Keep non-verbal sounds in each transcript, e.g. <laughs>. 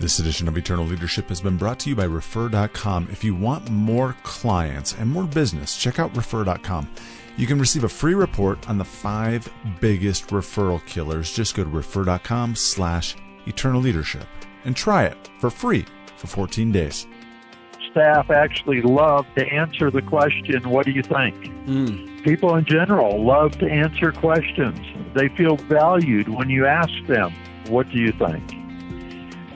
This edition of Eternal Leadership has been brought to you by Refer.com. If you want more clients and more business, check out Refer.com. You can receive a free report on the five biggest referral killers. Just go to Refer.com slash Eternal Leadership and try it for free for 14 days. Staff actually love to answer the question, What do you think? Mm. People in general love to answer questions. They feel valued when you ask them, What do you think?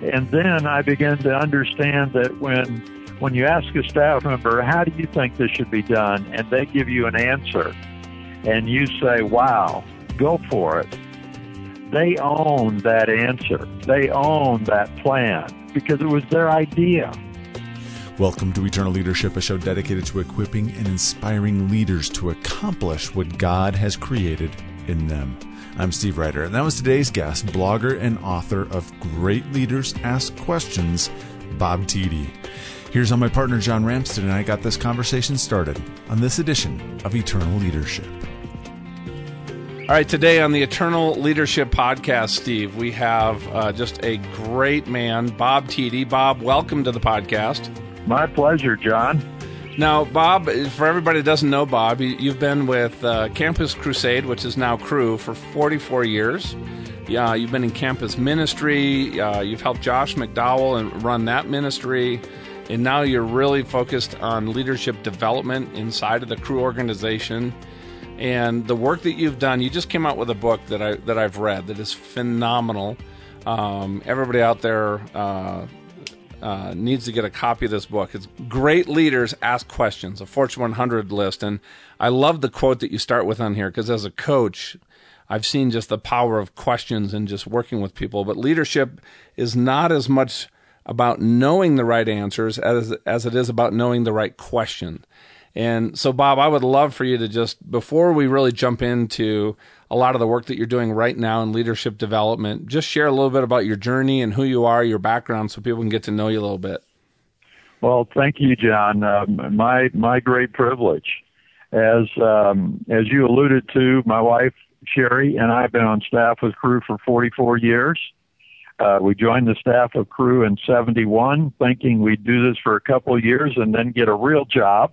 And then I began to understand that when when you ask a staff member, how do you think this should be done? And they give you an answer and you say, wow, go for it. They own that answer. They own that plan because it was their idea. Welcome to Eternal Leadership, a show dedicated to equipping and inspiring leaders to accomplish what God has created in them. I'm Steve Ryder, and that was today's guest, blogger and author of Great Leaders Ask Questions, Bob Tiede. Here's how my partner John Ramsden and I got this conversation started on this edition of Eternal Leadership. All right, today on the Eternal Leadership Podcast, Steve, we have uh, just a great man, Bob Tiede. Bob, welcome to the podcast. My pleasure, John. Now, Bob, for everybody that doesn't know Bob, you've been with uh, Campus Crusade, which is now Cru, for 44 years. Yeah, you've been in campus ministry. Uh, you've helped Josh McDowell and run that ministry, and now you're really focused on leadership development inside of the Cru organization. And the work that you've done, you just came out with a book that I that I've read that is phenomenal. Um, everybody out there. Uh, uh, needs to get a copy of this book. It's Great Leaders Ask Questions, a Fortune 100 list. And I love the quote that you start with on here because as a coach, I've seen just the power of questions and just working with people. But leadership is not as much about knowing the right answers as, as it is about knowing the right question. And so, Bob, I would love for you to just, before we really jump into a lot of the work that you're doing right now in leadership development, just share a little bit about your journey and who you are, your background, so people can get to know you a little bit. Well, thank you, John. Um, my my great privilege, as um, as you alluded to, my wife Sherry and I have been on staff with Cru for 44 years. Uh, we joined the staff of Cru in 71, thinking we'd do this for a couple of years and then get a real job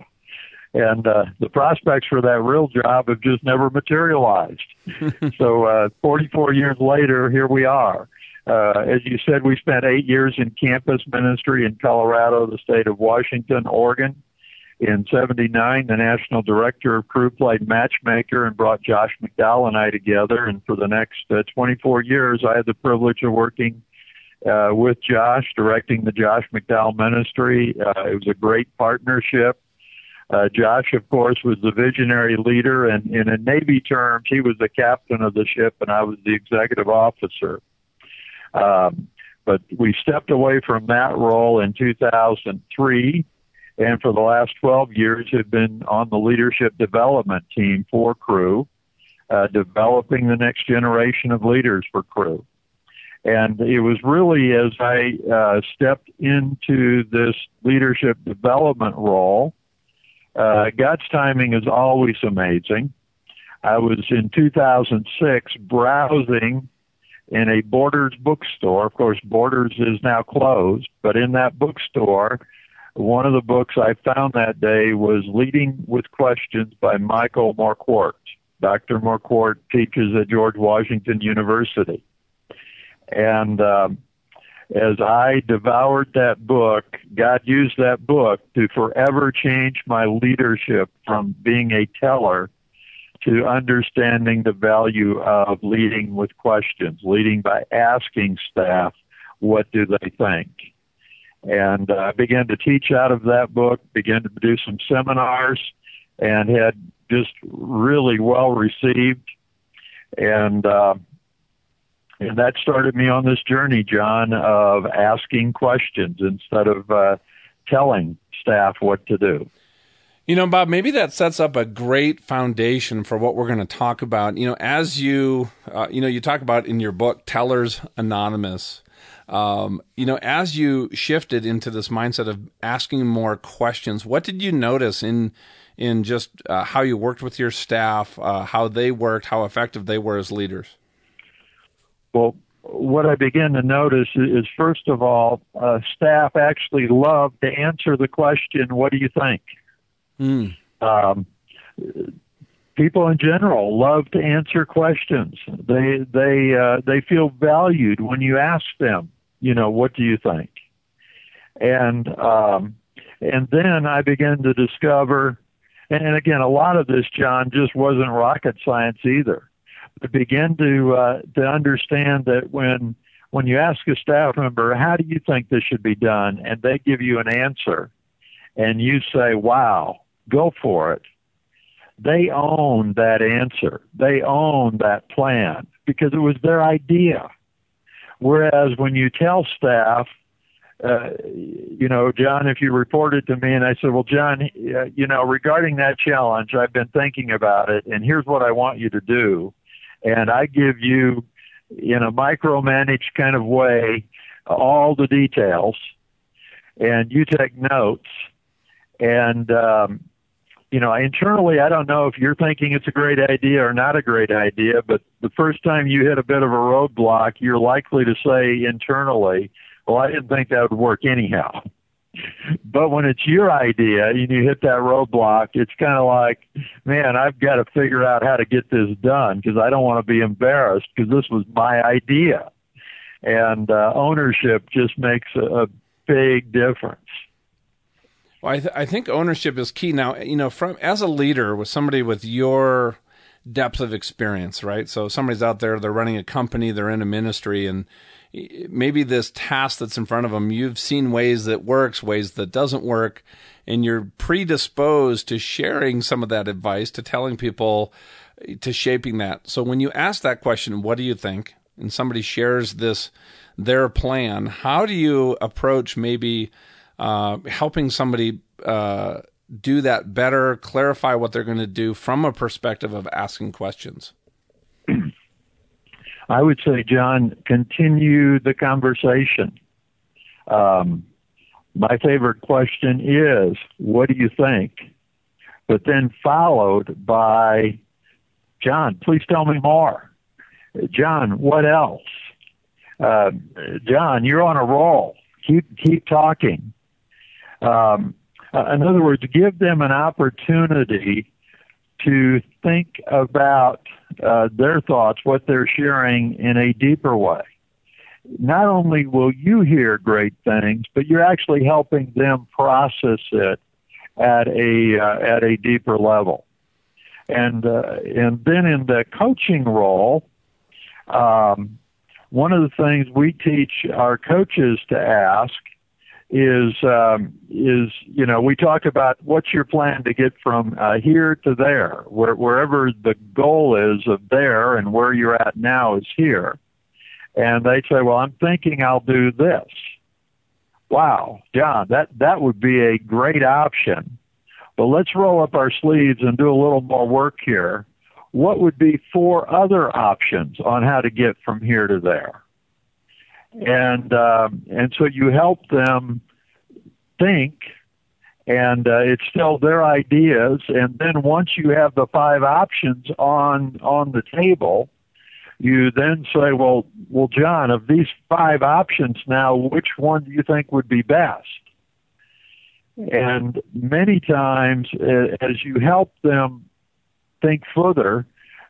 and uh, the prospects for that real job have just never materialized. <laughs> so, uh, 44 years later, here we are. Uh, as you said, we spent eight years in campus ministry in Colorado, the state of Washington, Oregon. In 79, the national director of Cru played matchmaker and brought Josh McDowell and I together. And for the next uh, 24 years, I had the privilege of working uh, with Josh, directing the Josh McDowell ministry. Uh, it was a great partnership. Uh, Josh, of course, was the visionary leader, and, and in Navy terms, he was the captain of the ship, and I was the executive officer. Um, but we stepped away from that role in 2003, and for the last 12 years have been on the leadership development team for Cru, uh, developing the next generation of leaders for Cru. And it was really as I uh, stepped into this leadership development role uh, God's timing is always amazing. I was in 2006 browsing in a Borders bookstore. Of course, Borders is now closed, but in that bookstore, one of the books I found that day was Leading with Questions by Michael Marquardt. Dr. Marquardt teaches at George Washington University. And um, as I devoured that book, God used that book to forever change my leadership from being a teller to understanding the value of leading with questions, leading by asking staff, what do they think? And uh, I began to teach out of that book, began to do some seminars, and had just really well received. And uh, and that started me on this journey, John, of asking questions instead of uh, telling staff what to do. You know, Bob, maybe that sets up a great foundation for what we're going to talk about. You know, as you, uh, you know, you talk about in your book, Tellers Anonymous. Um, you know, as you shifted into this mindset of asking more questions, what did you notice in in just uh, how you worked with your staff, uh, how they worked, how effective they were as leaders? Well, what I began to notice is, first of all, uh, staff actually love to answer the question, "What do you think?" Mm. Um, people in general love to answer questions. They they uh, they feel valued when you ask them. You know, what do you think? And um, and then I began to discover, and again, a lot of this, John, just wasn't rocket science either begin to uh, to understand that when when you ask a staff member, how do you think this should be done, and they give you an answer, and you say, "Wow, go for it," they own that answer. They own that plan because it was their idea. Whereas when you tell staff, uh, you know, John, if you reported to me and I said, well, John, uh, you know, regarding that challenge, I've been thinking about it, and here's what I want you to do and I give you, in a micromanaged kind of way, all the details, and you take notes. And um, you know, internally, I don't know if you're thinking it's a great idea or not a great idea, but the first time you hit a bit of a roadblock, you're likely to say internally, "Well, I didn't think that would work anyhow." But when it's your idea and you hit that roadblock, it's kind of like, man, I've got to figure out how to get this done because I don't want to be embarrassed because this was my idea. And uh, ownership just makes a, a big difference. Well, I, th- I think ownership is key. Now, you know, from as a leader, with somebody with your depth of experience, right? So somebody's out there, they're running a company, they're in a ministry, and maybe this task that's in front of them, you've seen ways that works, ways that doesn't work, and you're predisposed to sharing some of that advice, to telling people, to shaping that. So when you ask that question, what do you think? And somebody shares this, their plan, how do you approach maybe uh, helping somebody uh, do that better, clarify what they're going to do from a perspective of asking questions? I would say, John, continue the conversation. Um, my favorite question is, what do you think? But then followed by, John, please tell me more. John, what else? Uh, John, you're on a roll. Keep keep talking. Um, uh, in other words, give them an opportunity to think about uh, their thoughts, what they're sharing in a deeper way. Not only will you hear great things, but you're actually helping them process it at a uh, at a deeper level. And uh, and then in the coaching role, um, one of the things we teach our coaches to ask is um, is you know we talk about what's your plan to get from uh, here to there, where, wherever the goal is of there and where you're at now is here, and they say, well, I'm thinking I'll do this. Wow, John, that that would be a great option, but let's roll up our sleeves and do a little more work here. What would be four other options on how to get from here to there? And um, and so you help them think, and uh, it's still their ideas. And then once you have the five options on on the table, you then say, well, well, John, of these five options now, which one do you think would be best? And many times, uh, as you help them think further,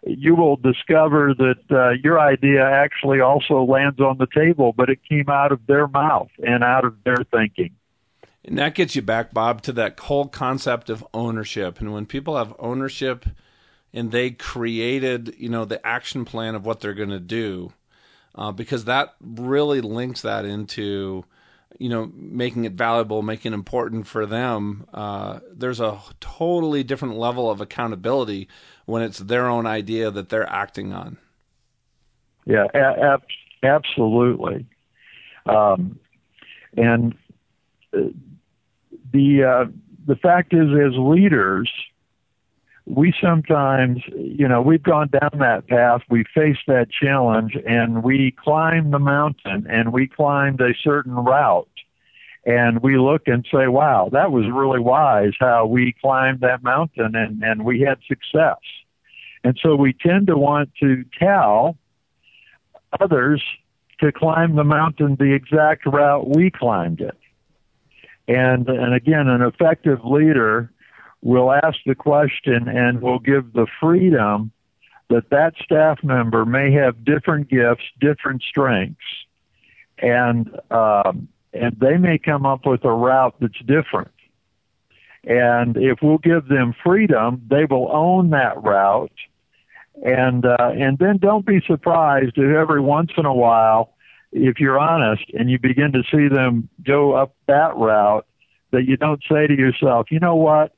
you will discover that uh, your idea actually also lands on the table, but it came out of their mouth and out of their thinking. And that gets you back, Bob, to that whole concept of ownership. And when people have ownership and they created, you know, the action plan of what they're going to do, uh, because that really links that into, you know, making it valuable, making it important for them. Uh, there's a totally different level of accountability when it's their own idea that they're acting on. Yeah, ab- absolutely. Um, and uh, the uh, the fact is, as leaders, we sometimes, you know, we've gone down that path, we faced that challenge, and we climbed the mountain, and we climbed a certain route, and we look and say, "Wow, that was really wise how we climbed that mountain, and and we had success." And so we tend to want to tell others to climb the mountain the exact route we climbed it. And and again, an effective leader will ask the question and we'll give the freedom that that staff member may have different gifts, different strengths, and um, and they may come up with a route that's different. And if we'll give them freedom, they will own that route. And uh, and then don't be surprised if every once in a while, if you're honest, and you begin to see them go up that route, that you don't say to yourself, you know what,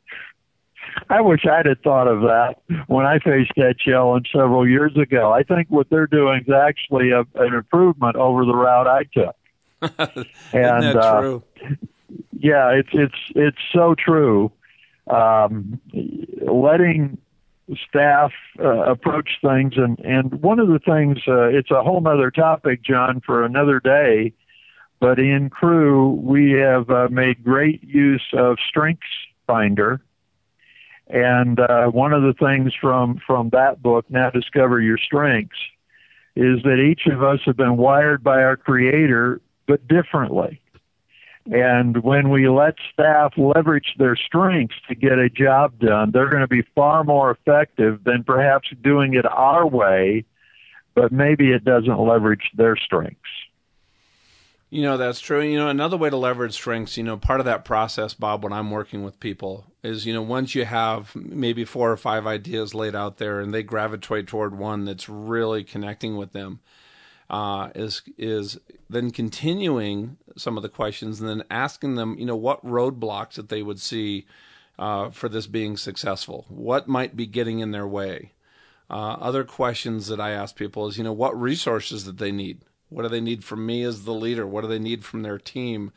I wish I'd have thought of that when I faced that challenge several years ago. I think what they're doing is actually a, an improvement over the route I took. <laughs> and, uh, true? Yeah, it's it's it's so true. Um, letting staff uh, approach things, and and one of the things uh, it's a whole other topic, John, for another day. But in Cru, we have uh, made great use of Strengths Finder and uh, one of the things from from that book, Now Discover Your Strengths, is that each of us have been wired by our Creator, but differently. And when we let staff leverage their strengths to get a job done, they're going to be far more effective than perhaps doing it our way, but maybe it doesn't leverage their strengths. You know, that's true. You know, another way to leverage strengths, you know, part of that process, Bob, when I'm working with people is, you know, once you have maybe four or five ideas laid out there and they gravitate toward one that's really connecting with them, uh, is is then continuing some of the questions and then asking them, you know, what roadblocks that they would see uh, for this being successful. What might be getting in their way? Uh, other questions that I ask people is, you know, what resources that they need what do they need from me as the leader? What do they need from their team?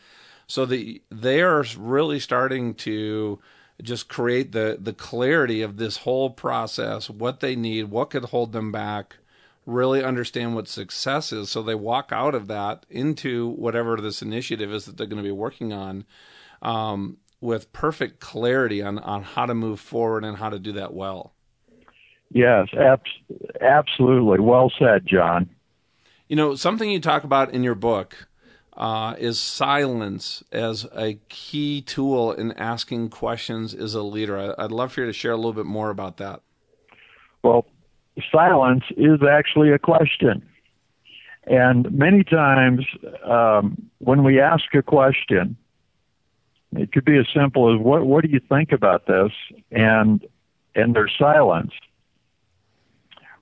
So the, they are really starting to just create the, the clarity of this whole process, what they need, what could hold them back, really understand what success is. So they walk out of that into whatever this initiative is that they're going to be working on um, with perfect clarity on, on how to move forward and how to do that well. Yes, abs- absolutely. Well said, John. You know, something you talk about in your book uh, is silence as a key tool in asking questions as a leader. I'd love for you to share a little bit more about that. Well, silence is actually a question. And many times um, when we ask a question, it could be as simple as what what do you think about this? And and there's silence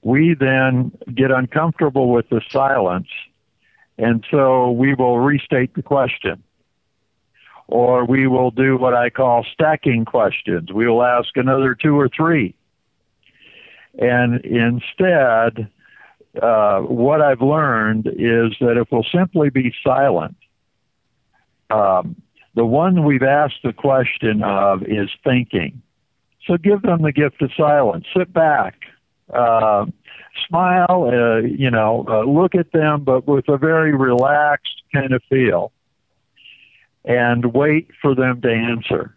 we then get uncomfortable with the silence, and so we will restate the question. Or we will do what I call stacking questions. We will ask another two or three. And instead, uh, what I've learned is that if we'll simply be silent, um, the one we've asked the question of is thinking. So give them the gift of silence. Sit back, uh, smile, uh, you know, uh, look at them, but with a very relaxed kind of feel, and wait for them to answer.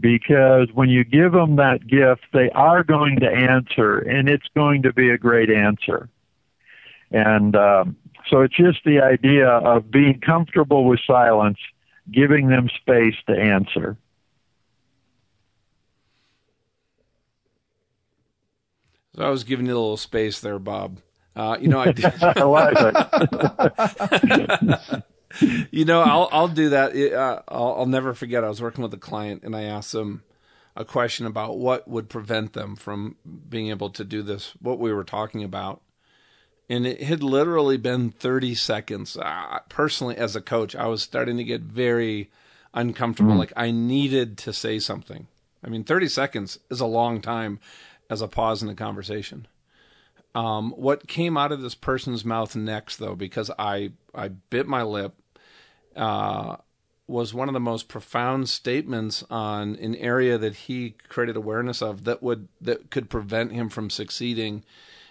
Because when you give them that gift, they are going to answer, and it's going to be a great answer. And um, so it's just the idea of being comfortable with silence, giving them space to answer. So I was giving you a little space there, Bob. Uh, you know, I, <laughs> I <laughs> you know, I'll I'll do that. Uh, I'll, I'll never forget. I was working with a client, and I asked them a question about what would prevent them from being able to do this. What we were talking about, and it had literally been 30 seconds. Uh, personally, as a coach, I was starting to get very uncomfortable. Mm. Like I needed to say something. I mean, 30 seconds is a long time as a pause in the conversation. Um, what came out of this person's mouth next, though, because I I bit my lip, uh, was one of the most profound statements on an area that he created awareness of that would that could prevent him from succeeding,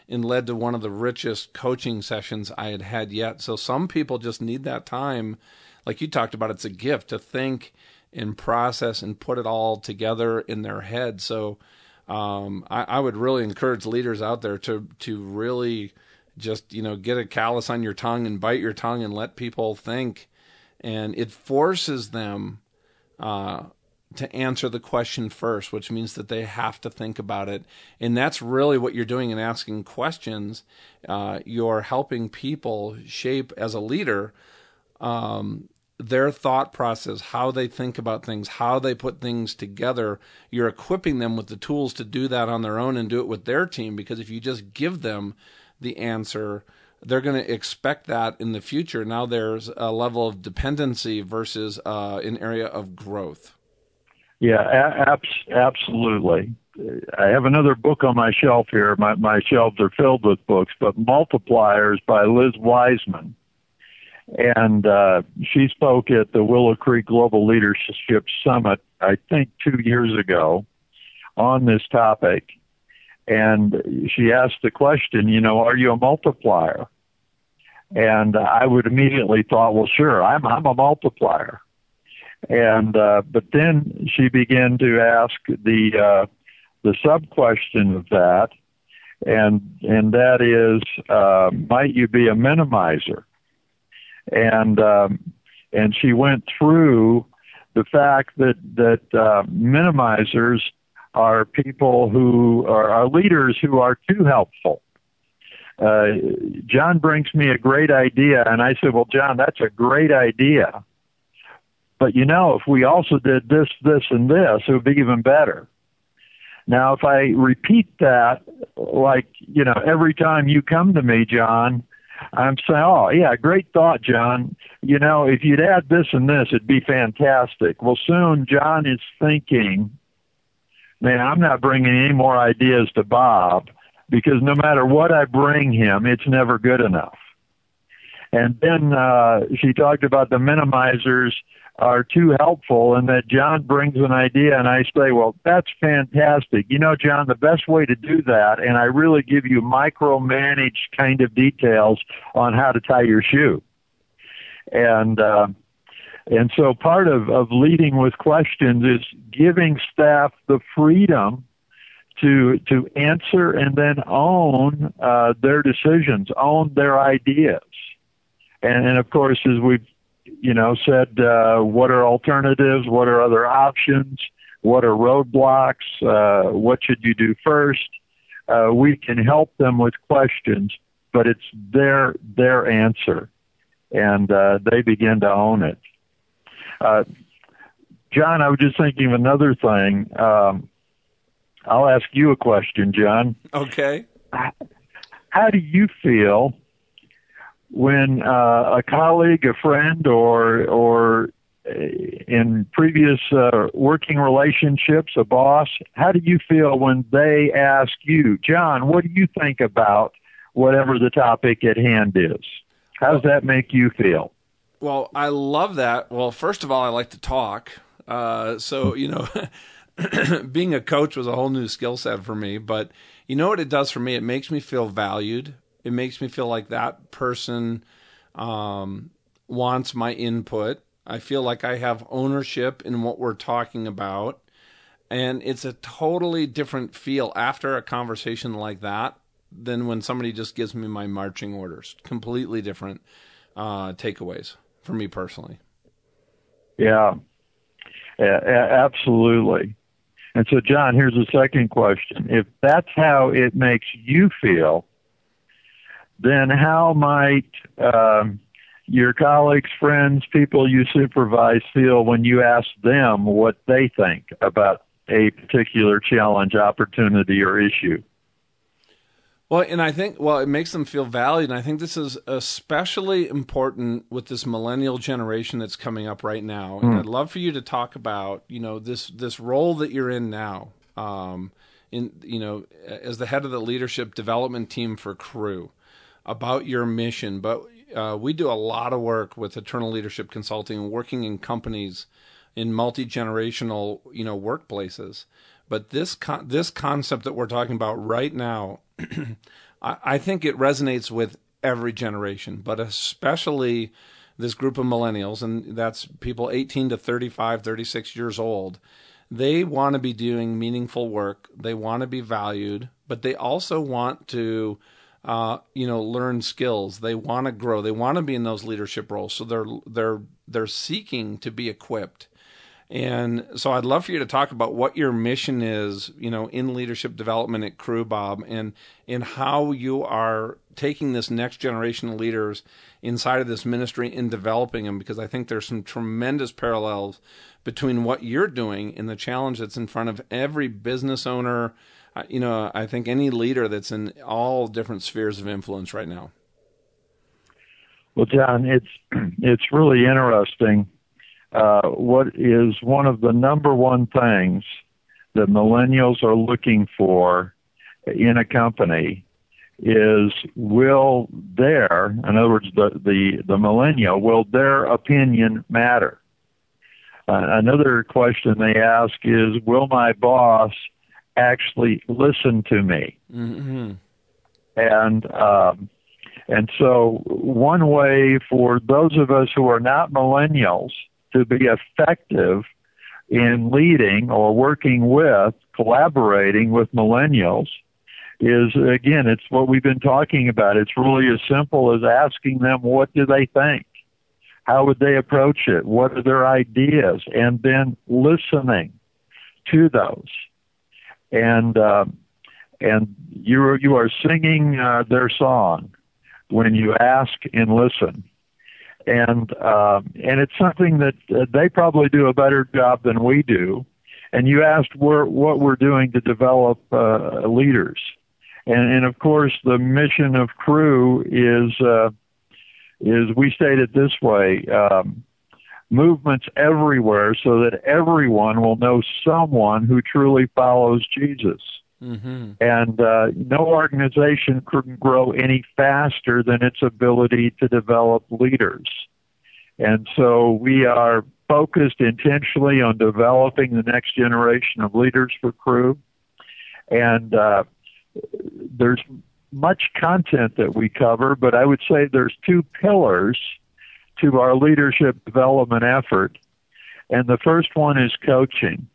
and led to one of the richest coaching sessions I had had yet. So some people just need that time, like you talked about. It's a gift to think and process and put it all together in their head. So um, I, I, would really encourage leaders out there to to really just you know get a callus on your tongue and bite your tongue and let people think, and it forces them uh, to answer the question first, which means that they have to think about it. And that's really what you're doing in asking questions. Uh, you're helping people shape as a leader um, their thought process, how they think about things, how they put things together. You're equipping them with the tools to do that on their own and do it with their team. Because if you just give them the answer, they're going to expect that in the future. Now there's a level of dependency versus uh, an area of growth. Yeah, absolutely. I have another book on my shelf here. My, my shelves are filled with books, but Multipliers by Liz Wiseman and uh, she spoke at the Willow Creek Global Leadership Summit, I think, two years ago, on this topic. And she asked the question, you know, are you a multiplier? And I would immediately thought, well, sure, I'm I'm a multiplier. And uh, but then she began to ask the uh, the sub question of that, and and that is, uh, might you be a minimizer? And um, and she went through the fact that that uh, minimizers are people who are, are leaders who are too helpful. Uh, John brings me a great idea, and I said, "Well, John, that's a great idea, but you know, if we also did this, this, and this, it would be even better." Now, if I repeat that, like you know, every time you come to me, John, I'm saying, oh, yeah, great thought, John. You know, if you'd add this and this, it'd be fantastic. Well, soon John is thinking, man, I'm not bringing any more ideas to Bob because no matter what I bring him, it's never good enough. And then uh, she talked about the minimizers are too helpful and that John brings an idea and I say, well, that's fantastic. You know, John, the best way to do that, and I really give you micromanaged kind of details on how to tie your shoe. And, uh, and so part of, of leading with questions is giving staff the freedom to to answer and then own uh, their decisions, own their ideas. And, and of course, as we've you know, said uh, what are alternatives, what are other options, what are roadblocks, uh, what should you do first. Uh, we can help them with questions, but it's their their answer, and uh, they begin to own it. Uh, John, I was just thinking of another thing. Um, I'll ask you a question, John. Okay. How do you feel when uh, a colleague, a friend, or or uh, in previous uh, working relationships, a boss, how do you feel when they ask you, John, what do you think about whatever the topic at hand is? How does that make you feel? Well, I love that. Well, first of all, I like to talk. Uh, so, you know, <laughs> being a coach was a whole new skill set for me. But you know what it does for me? It makes me feel valued. It makes me feel like that person um, wants my input. I feel like I have ownership in what we're talking about. And it's a totally different feel after a conversation like that than when somebody just gives me my marching orders. Completely different uh, takeaways for me personally. Yeah, absolutely. And so, John, here's the second question. If that's how it makes you feel, then how might um, your colleagues, friends, people you supervise feel when you ask them what they think about a particular challenge, opportunity, or issue? Well, and I think, well, it makes them feel valued. And I think this is especially important with this millennial generation that's coming up right now. And mm. I'd love for you to talk about, you know, this, this role that you're in now, um, in, you know, as the head of the leadership development team for Cru about your mission, but uh, we do a lot of work with Eternal Leadership Consulting, working in companies in multi generational, you know, workplaces. But this con- this concept that we're talking about right now, <clears throat> I-, I think it resonates with every generation, but especially this group of millennials, and that's people 18 to 35, 36 years old. They want to be doing meaningful work. They want to be valued, but they also want to uh, you know, learn skills. They want to grow. They want to be in those leadership roles. So they're they're they're seeking to be equipped. And so I'd love for you to talk about what your mission is, you know, in leadership development at Cru Bob, and and how you are taking this next generation of leaders inside of this ministry and developing them because I think there's some tremendous parallels between what you're doing and the challenge that's in front of every business owner, you know, I think any leader that's in all different spheres of influence right now. Well, John, it's <clears throat> it's really interesting. Uh, what is one of the number one things that millennials are looking for in a company is will their, in other words, the the, the millennial, will their opinion matter? Uh, another question they ask is, will my boss actually listen to me. Mm-hmm. And um, and so one way for those of us who are not millennials to be effective in leading or working with, collaborating with millennials is again, it's what we've been talking about. It's really as simple as asking them what do they think? How would they approach it? What are their ideas? And then listening to those and uh, and you are, you are singing uh, their song when you ask and listen, and uh, and it's something that uh, they probably do a better job than we do. And you asked where, what we're doing to develop uh, leaders, and and of course the mission of Cru is uh, is we state it this way. Um, movements everywhere so that everyone will know someone who truly follows Jesus. Mm-hmm. And uh, no organization can grow any faster than its ability to develop leaders. And so we are focused intentionally on developing the next generation of leaders for Cru. And uh, there's much content that we cover, but I would say there's two pillars to our leadership development effort. And the first one is coaching.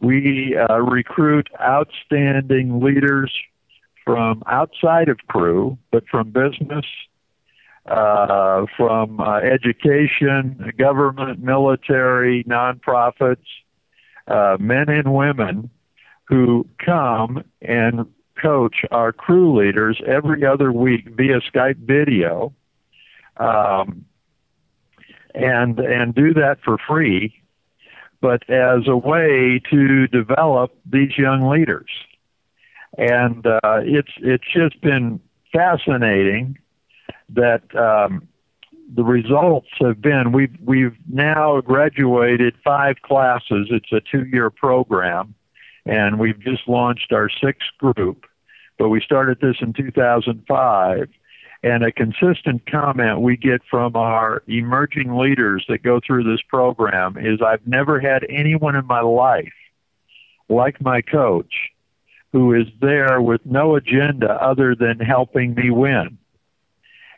We uh, recruit outstanding leaders from outside of Cru, but from business, uh, from uh, education, government, military, nonprofits, uh, men and women who come and coach our Cru leaders every other week via Skype video. Um, and and do that for free, but as a way to develop these young leaders. And uh, it's it's just been fascinating that um, the results have been we've we've now graduated five classes. It's a two year program, and we've just launched our sixth group. But we started this in 2005 and a consistent comment we get from our emerging leaders that go through this program is I've never had anyone in my life like my coach who is there with no agenda other than helping me win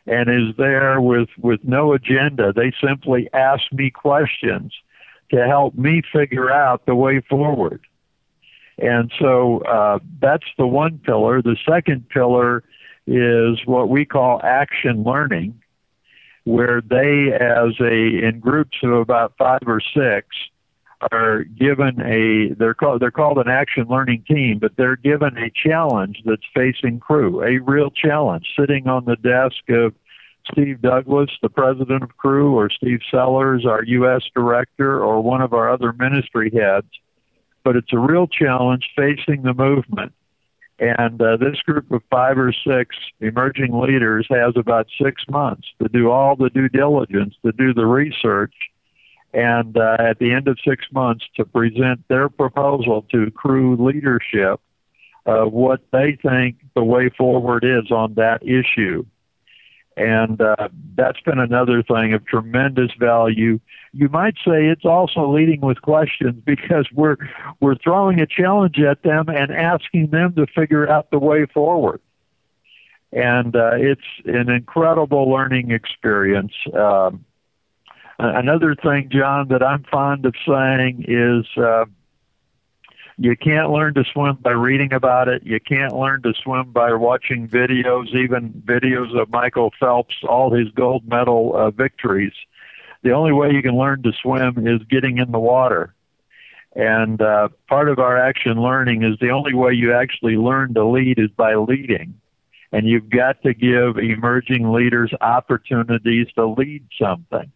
and is there with, with no agenda. They simply ask me questions to help me figure out the way forward. And so uh, that's the one pillar. The second pillar is what we call action learning, where they, as a in groups of about five or six, are given a they're called they're called an action learning team, but they're given a challenge that's facing Cru, a real challenge, sitting on the desk of Steve Douglass, the president of Cru, or Steve Sellers, our U.S. director, or one of our other ministry heads. But it's a real challenge facing the movement. And uh, this group of five or six emerging leaders has about six months to do all the due diligence, to do the research, and uh, at the end of six months to present their proposal to Cru leadership of what they think the way forward is on that issue. And uh, that's been another thing of tremendous value. You might say it's also leading with questions because we're we're throwing a challenge at them and asking them to figure out the way forward. And uh, it's an incredible learning experience. Um, another thing, John, that I'm fond of saying is, uh, You can't learn to swim by reading about it. You can't learn to swim by watching videos, even videos of Michael Phelps, all his gold medal uh, victories. The only way you can learn to swim is getting in the water. And uh, part of our action learning is the only way you actually learn to lead is by leading. And you've got to give emerging leaders opportunities to lead something.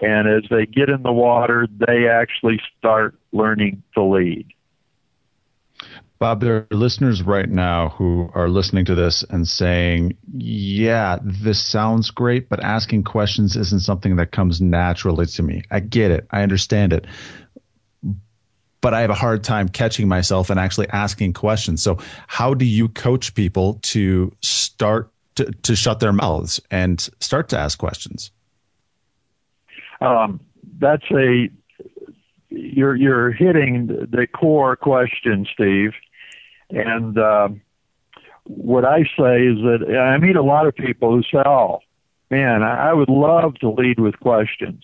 And as they get in the water, they actually start learning to lead. Bob, there are listeners right now who are listening to this and saying, Yeah, this sounds great, but asking questions isn't something that comes naturally to me. I get it, I understand it. But I have a hard time catching myself and actually asking questions. So, how do you coach people to start to, to shut their mouths and start to ask questions? Um, that's a you're you're hitting the core question, Steve. And uh, what I say is that I meet a lot of people who say, "Oh, man, I would love to lead with questions,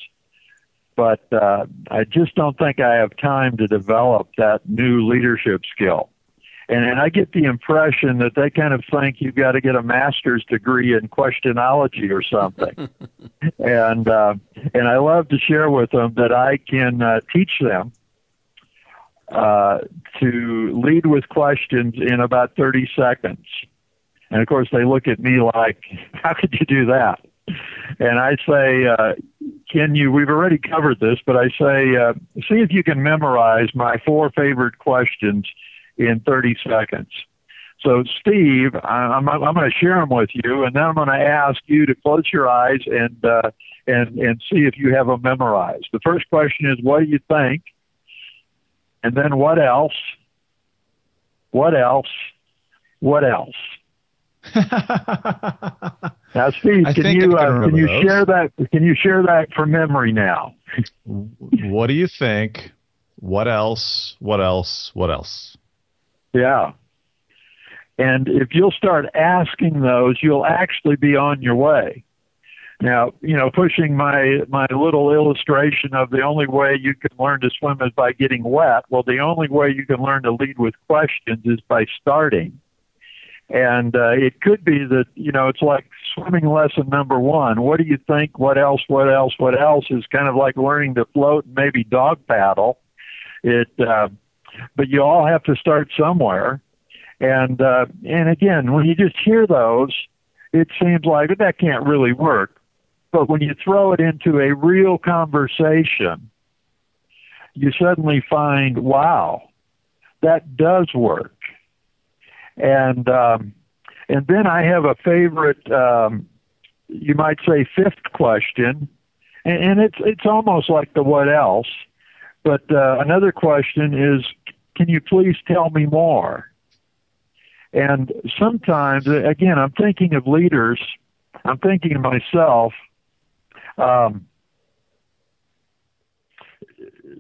but uh, I just don't think I have time to develop that new leadership skill." And, and I get the impression that they kind of think you've got to get a master's degree in questionology or something. <laughs> and uh, and I love to share with them that I can uh, teach them uh, to lead with questions in about 30 seconds. And of course, they look at me like, <laughs> how could you do that? And I say, uh, can you, we've already covered this, but I say, uh, see if you can memorize my four favorite questions in 30 seconds. So, Steve, I'm, I'm going to share them with you, and then I'm going to ask you to close your eyes and, uh, and, and see if you have them memorized. The first question is, what do you think? And then what else? What else? What else? <laughs> now, Steve, I can you uh, can you those. share that? Can you share that from memory now? <laughs> what do you think? What else? What else? What else? Yeah. And if you'll start asking those, you'll actually be on your way. Now, you know, pushing my my little illustration of the only way you can learn to swim is by getting wet. Well, the only way you can learn to lead with questions is by starting. And uh, it could be that you know it's like swimming lesson number one. What do you think? What else? What else? What else is kind of like learning to float and maybe dog paddle. It, uh, but you all have to start somewhere. And uh, and again, when you just hear those, it seems like that can't really work. But when you throw it into a real conversation, you suddenly find, wow, that does work. And um, and then I have a favorite, um, you might say, fifth question, and, and it's it's almost like the what else. But uh, another question is, can you please tell me more? And sometimes, again, I'm thinking of leaders. I'm thinking of myself um,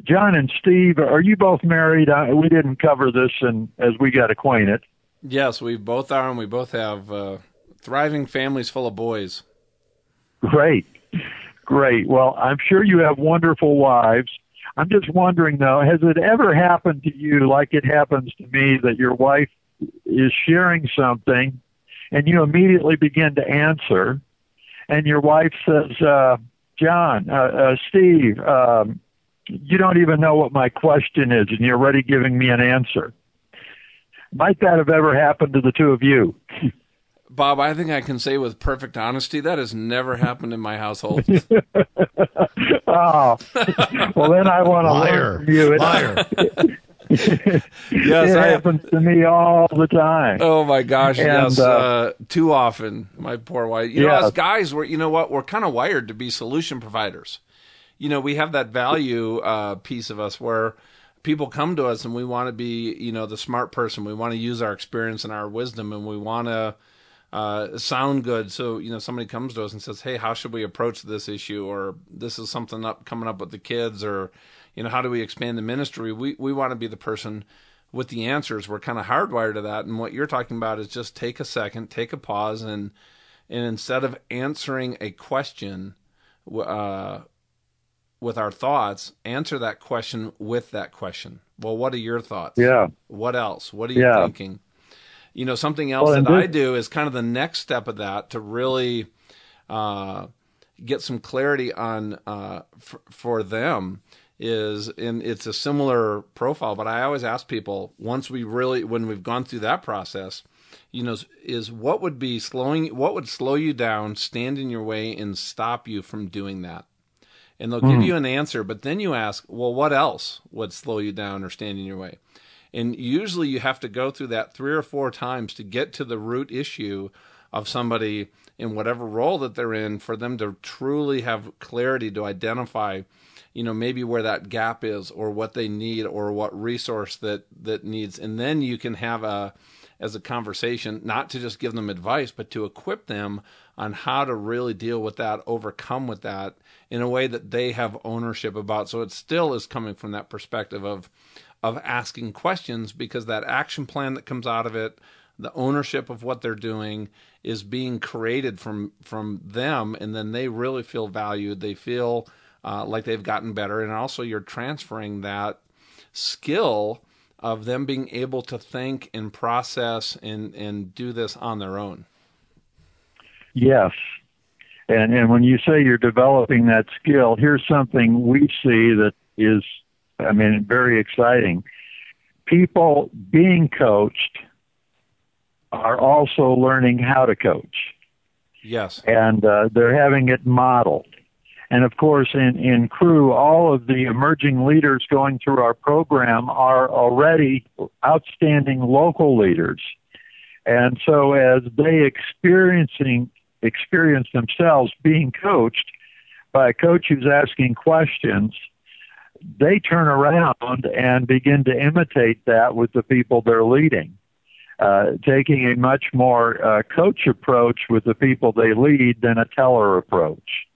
John and Steve, are you both married? I, we didn't cover this and as we got acquainted. Yes, we both are, and we both have uh, thriving families full of boys. Great, great. Well, I'm sure you have wonderful wives. I'm just wondering though, has it ever happened to you like it happens to me that your wife is sharing something and you immediately begin to answer and your wife says, uh, John, uh, uh, Steve, um, you don't even know what my question is, and you're already giving me an answer. Might that have ever happened to the two of you? Bob, I think I can say with perfect honesty that has never happened in my household. <laughs> oh, <laughs> well, then I want to Liar. learn from you. Liar. <laughs> yes, it I, happens to me all the time. Oh my gosh, And, yes, uh, uh, too often. My poor wife. You know, Yes. guys, we're you know what we're kind of wired to be solution providers. You know, we have that value uh, piece of us where people come to us and we want to be you know the smart person. We want to use our experience and our wisdom, and we want to uh, sound good. So you know, somebody comes to us and says, "Hey, how should we approach this issue?" Or this is something up coming up with the kids, or you know, how do we expand the ministry? We we want to be the person with the answers. We're kind of hardwired to that. And what you're talking about is just take a second, take a pause, and and instead of answering a question, uh, with our thoughts, answer that question with that question. Well, what are your thoughts? Yeah. What else? What are you Yeah. thinking? You know, something else Well, that I do is kind of the next step of that to really uh, get some clarity on uh, f- for them is and it's a similar profile but i always ask people once we really when we've gone through that process you know is what would be slowing what would slow you down stand in your way and stop you from doing that? And they'll give hmm. you an answer but then you ask well what else would slow you down or stand in your way? And usually you have to go through that three or four times to get to the root issue of somebody in whatever role that they're in for them to truly have clarity to identify you know maybe where that gap is or what they need or what resource that that needs. And then you can have a as a conversation not to just give them advice but to equip them on how to really deal with that overcome with that in a way that they have ownership about. So it still is coming from that perspective of of asking questions because that action plan that comes out of it the ownership of what they're doing is being created from from them. And then they really feel valued. They feel uh, like they've gotten better and also you're transferring that skill of them being able to think and process and and do this on their own Yes. And and when you say you're developing that skill, here's something we see that is I mean very exciting. People being coached are also learning how to coach yes and uh, they're having it modeled. And of course, in, in Cru, all of the emerging leaders going through our program are already outstanding local leaders. And so as they experiencing experience themselves being coached by a coach who's asking questions, they turn around and begin to imitate that with the people they're leading. Uh, taking a much more uh, coach approach with the people they lead than a teller approach.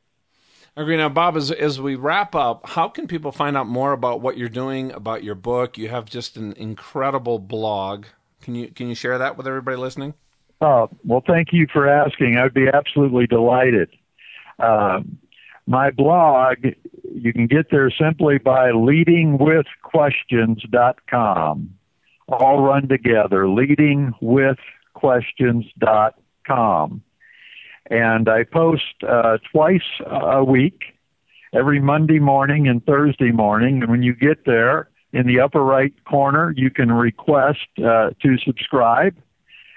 Agree now bob as, as we wrap up how can people find out more about what you're doing about your book you have just an incredible blog can you can you share that with everybody listening Oh, well, thank you for asking. I'd be absolutely delighted. Um, my blog, you can get there simply by leadingwithquestions.com. All run together, leadingwithquestions.com. And I post uh, twice a week, every Monday morning and Thursday morning. And when you get there, in the upper right corner, you can request uh, to subscribe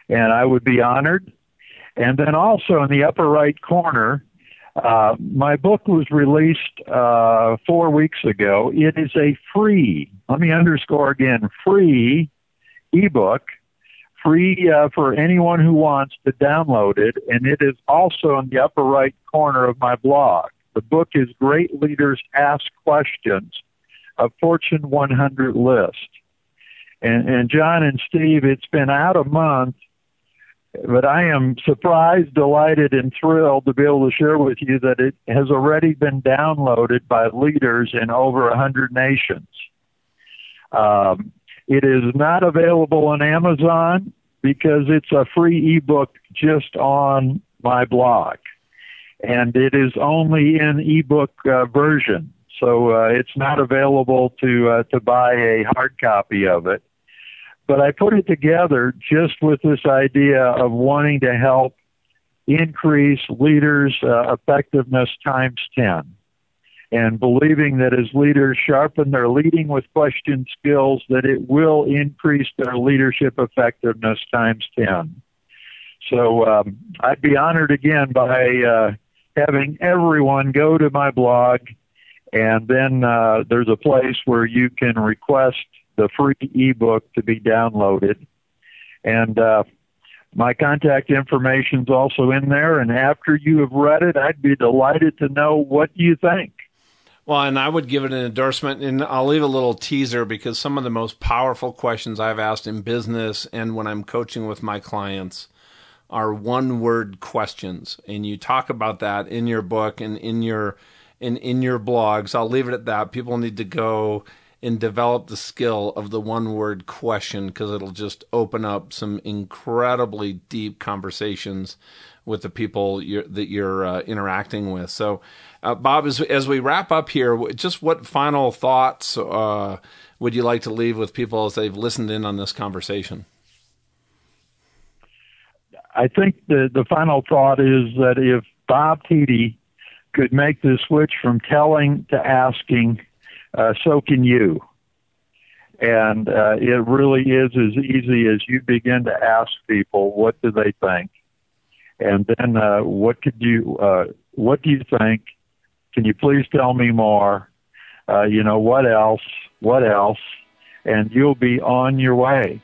and I would be honored. And then also in the upper right corner, uh, my book was released uh, four weeks ago. It is a free, let me underscore again, free ebook, free uh, for anyone who wants to download it, and it is also in the upper right corner of my blog. The book is Great Leaders Ask Questions, a Fortune 100 list. And, and John and Steve, it's been out a month, but I am surprised, delighted, and thrilled to be able to share with you that it has already been downloaded by leaders in over 100 nations. Um, it is not available on Amazon because it's a free ebook just on my blog. And it is only in ebook uh, version. So uh, it's not available to uh, to buy a hard copy of it but I put it together just with this idea of wanting to help increase leaders' uh, effectiveness times 10 and believing that as leaders sharpen their leading with question skills that it will increase their leadership effectiveness times 10 so um, i'd be honored again by uh, having everyone go to my blog and then uh, there's a place where you can request the free ebook to be downloaded. And uh, my contact information is also in there. And after you have read it, I'd be delighted to know what you think. Well, and I would give it an endorsement, and I'll leave a little teaser because some of the most powerful questions I've asked in business and when I'm coaching with my clients are one word questions. And you talk about that in your book and in your in, in your blogs. I'll leave it at that. People need to go and develop the skill of the one word question because it'll just open up some incredibly deep conversations with the people you're, that you're uh, interacting with. So, Uh, Bob, as, as we wrap up here, just what final thoughts uh, would you like to leave with people as they've listened in on this conversation? I think the, the final thought is that if Bob Tiede could make the switch from telling to asking, uh, so can you. And uh, it really is as easy as you begin to ask people, what do they think? And then uh, what could you, uh, what do you think? Can you please tell me more? Uh, you know, what else? What else? And you'll be on your way.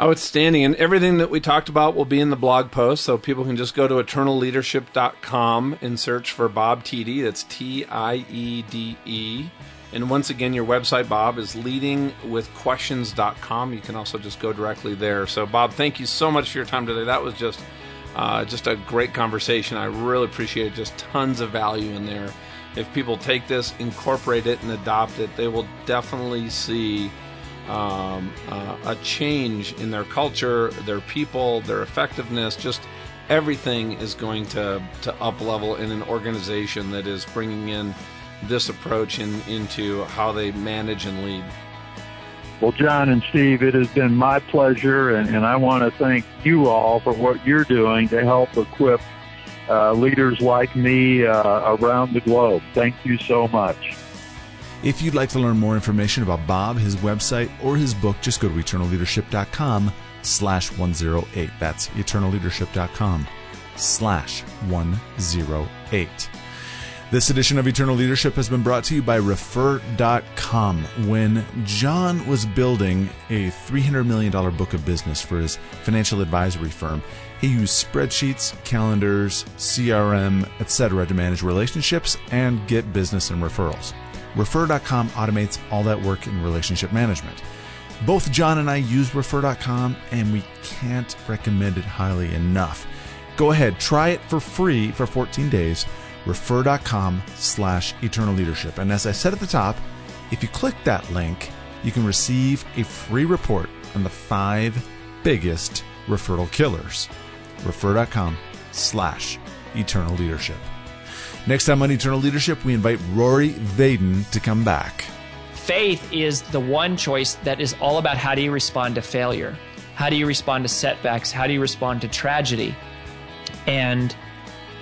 Outstanding. And everything that we talked about will be in the blog post, so people can just go to eternalleadership.com and search for Bob Tiede. That's T I E D E. And once again, your website, Bob, is leadingwithquestions.com. You can also just go directly there. So, Bob, thank you so much for your time today. That was just uh, just a great conversation. I really appreciate it. Just tons of value in there. If people take this, incorporate it, and adopt it, they will definitely see um, uh, a change in their culture, their people, their effectiveness. Just everything is going to to up level in an organization that is bringing in this approach in, into how they manage and lead. Well, John and Steve, it has been my pleasure, and, and I want to thank you all for what you're doing to help equip uh, leaders like me uh, around the globe. Thank you so much. If you'd like to learn more information about Bob, his website, or his book, just go to eternalleadership.com slash 108. That's eternalleadership.com slash 108. This edition of Eternal Leadership has been brought to you by Refer.com. When John was building a $300 million book of business for his financial advisory firm, he used spreadsheets, calendars, CRM, etc. to manage relationships and get business and referrals. Refer.com automates all that work in relationship management. Both John and I use Refer.com, and we can't recommend it highly enough. Go ahead, try it for free for 14 days. Refer.com slash eternal leadership. And as I said at the top, if you click that link, you can receive a free report on the five biggest referral killers. Refer.com slash eternal leadership. Next time on Eternal Leadership, we invite Rory Vaden to come back. Faith is the one choice that is all about how do you respond to failure? How do you respond to setbacks? How do you respond to tragedy? And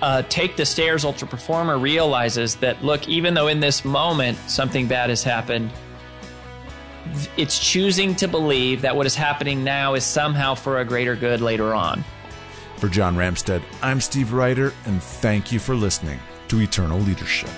uh, Take the Stairs Ultra Performer realizes that, look, even though in this moment something bad has happened, it's choosing to believe that what is happening now is somehow for a greater good later on. For John Ramstead, I'm Steve Ryder, and thank you for listening to Eternal Leadership.